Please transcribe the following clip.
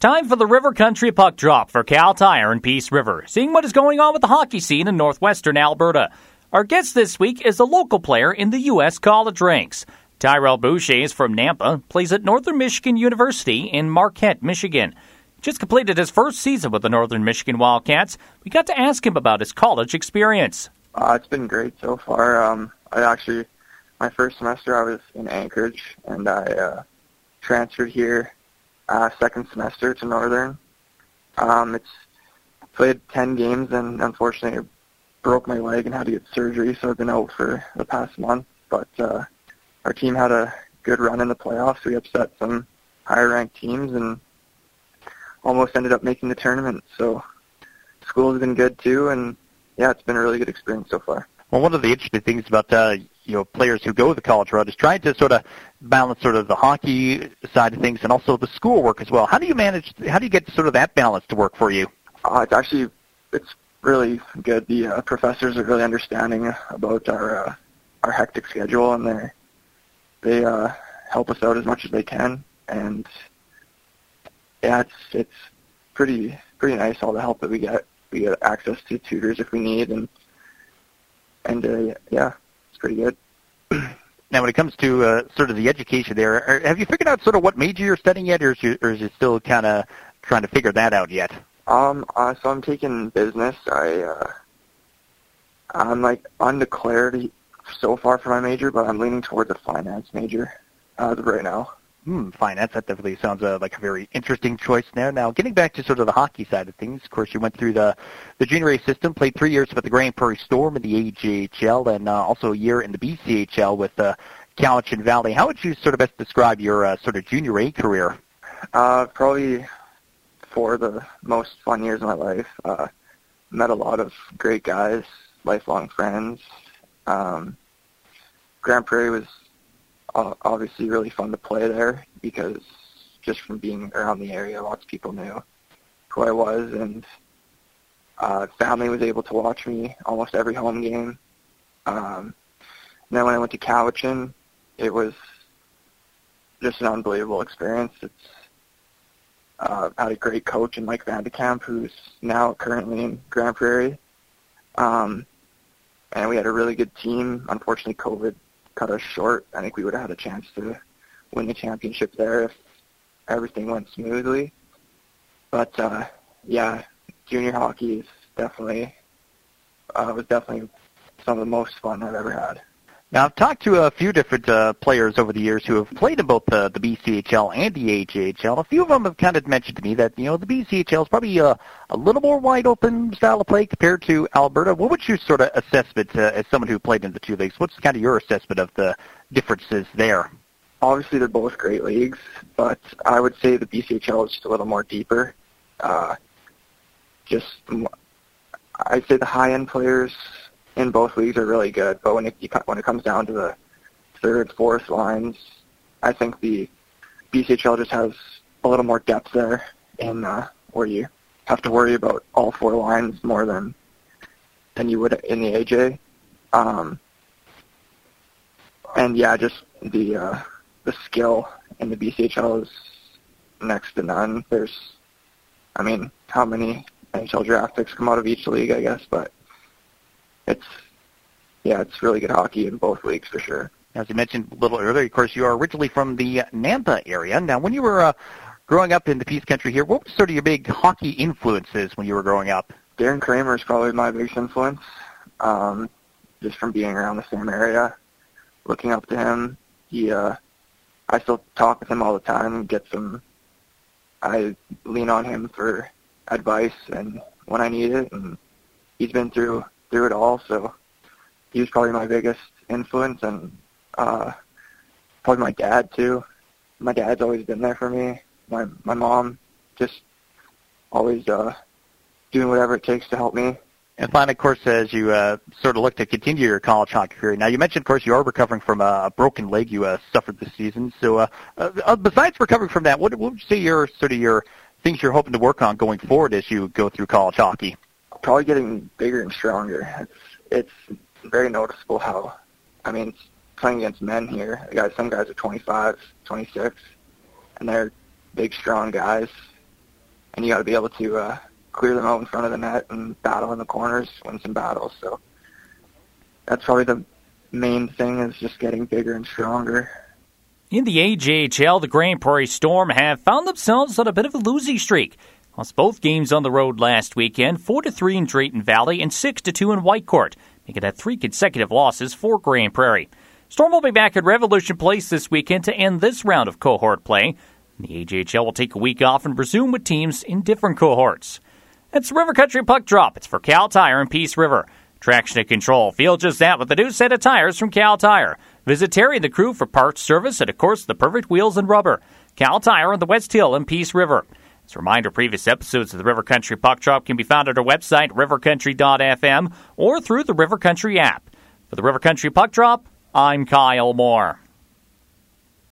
time for the River Country Puck Drop for Kal Tire in Peace River, seeing what is going on with the hockey scene in northwestern Alberta. Our guest this week is a local player in the U.S. college ranks. Tyrell Boucher is from Nampa, plays at Northern Michigan University in Marquette, Michigan. Just completed his first season with the Northern Michigan Wildcats. We got to ask him about his college experience. Uh, it's been great so far. Um, I actually, my first semester I was in Anchorage, and I uh, transferred here uh, second semester to Northern. Um, it's played 10 games and unfortunately broke my leg and had to get surgery, so I've been out for the past month. But uh, our team had a good run in the playoffs. We upset some higher ranked teams and almost ended up making the tournament. So school has been good too, and yeah, it's been a really good experience so far. Well, one of the interesting things about uh, you know players who go the college route is trying to sort of balance sort of the hockey side of things and also the schoolwork as well. How do you manage? How do you get sort of that balance to work for you? Uh, it's actually it's really good. The uh, professors are really understanding about our uh, our hectic schedule, and they they uh, help us out as much as they can. And yeah, it's it's pretty pretty nice all the help that we get. We get access to tutors if we need, and and uh, yeah, it's pretty good. Now, when it comes to uh, sort of the education there, are, have you figured out sort of what major you're studying yet, or is, you, or is it still kind of trying to figure that out yet? Um, uh, so I'm taking business. I uh, I'm like undeclared so far for my major, but I'm leaning towards a finance major as of right now. Hmm, finance. That definitely sounds uh, like a very interesting choice there. Now, getting back to sort of the hockey side of things, of course, you went through the the junior A system, played three years with the Grande Prairie Storm in the AJHL, and uh, also a year in the BCHL with uh, Cowichan Valley. How would you sort of best describe your uh, sort of junior A career? Uh, probably four of the most fun years of my life. Uh, met a lot of great guys, lifelong friends. Um, Grande Prairie was obviously really fun to play there because just from being around the area, lots of people knew who I was, and uh, family was able to watch me almost every home game. Um, and then when I went to Cowichan, it was just an unbelievable experience. It's uh, had a great coach in Mike Vandekamp, who's now currently in Grande Prairie. Um, and we had a really good team. Unfortunately, COVID cut us short. I think we would have had a chance to win the championship there if everything went smoothly. But uh, yeah, junior hockey is definitely uh, was definitely some of the most fun I've ever had. Now, I've talked to a few different uh, players over the years who have played in both uh, the BCHL and the AJHL. A few of them have kind of mentioned to me that, you know, the BCHL is probably a, a little more wide open style of play compared to Alberta. What would you sort of assessment uh, as someone who played in the two leagues? What's kind of your assessment of the differences there? Obviously, they're both great leagues, but I would say the BCHL is just a little more deeper. Uh, just, I'd say the high-end players in both leagues are really good, but when it when it comes down to the third, fourth lines, I think the BCHL just has a little more depth there, in uh, where you have to worry about all four lines more than than you would in the AJ. Um, and yeah, just the uh, the skill in the BCHL is next to none. There's, I mean, how many NHL draft picks come out of each league, I guess, but it's yeah, it's really good hockey in both leagues for sure. As you mentioned a little earlier, of course, you are originally from the Nampa area. Now, when you were uh, growing up in the Peace Country here, what were sort of your big hockey influences when you were growing up? Darren Kramer is probably my biggest influence, um, just from being around the same area, looking up to him. He, uh, I still talk with him all the time, get some, I lean on him for advice and when I need it, and he's been through through it all. So he was probably my biggest influence, and uh, probably my dad too. My dad's always been there for me. My my mom just always uh, doing whatever it takes to help me. And finally, of course, as you uh, sort of look to continue your college hockey career, now you mentioned, of course, you are recovering from a broken leg you uh, suffered this season. So, uh, uh, besides recovering from that, what, what would you say your sort of your things you're hoping to work on going forward as you go through college hockey? Probably getting bigger and stronger. It's it's very noticeable how, I mean, playing against men here. Guys, some guys are 25, 26, and they're big, strong guys. and you got to be able to uh, clear them out in front of the net and battle in the corners, win some battles. So that's probably the main thing is just getting bigger and stronger. In the AJHL, the Grande Prairie Storm have found themselves on a bit of a losing streak. Lost both games on the road last weekend, 4 to 3 in Drayton Valley and 6 to 2 in Whitecourt, making that three consecutive losses for Grande Prairie. Storm will be back at Revolution Place this weekend to end this round of cohort play. The AJHL will take a week off and resume with teams in different cohorts. It's River Country Puck Drop. It's for Kal Tire and Peace River. Traction and control. Feel just that with the new set of tires from Kal Tire. Visit Terry and the crew for parts service and, of course, the perfect wheels and rubber. Kal Tire on the West Hill and Peace River. As a reminder, previous episodes of the River Country Puck Drop can be found at our website, rivercountry.fm, or through the River Country app. For the River Country Puck Drop, I'm Kyle Moore.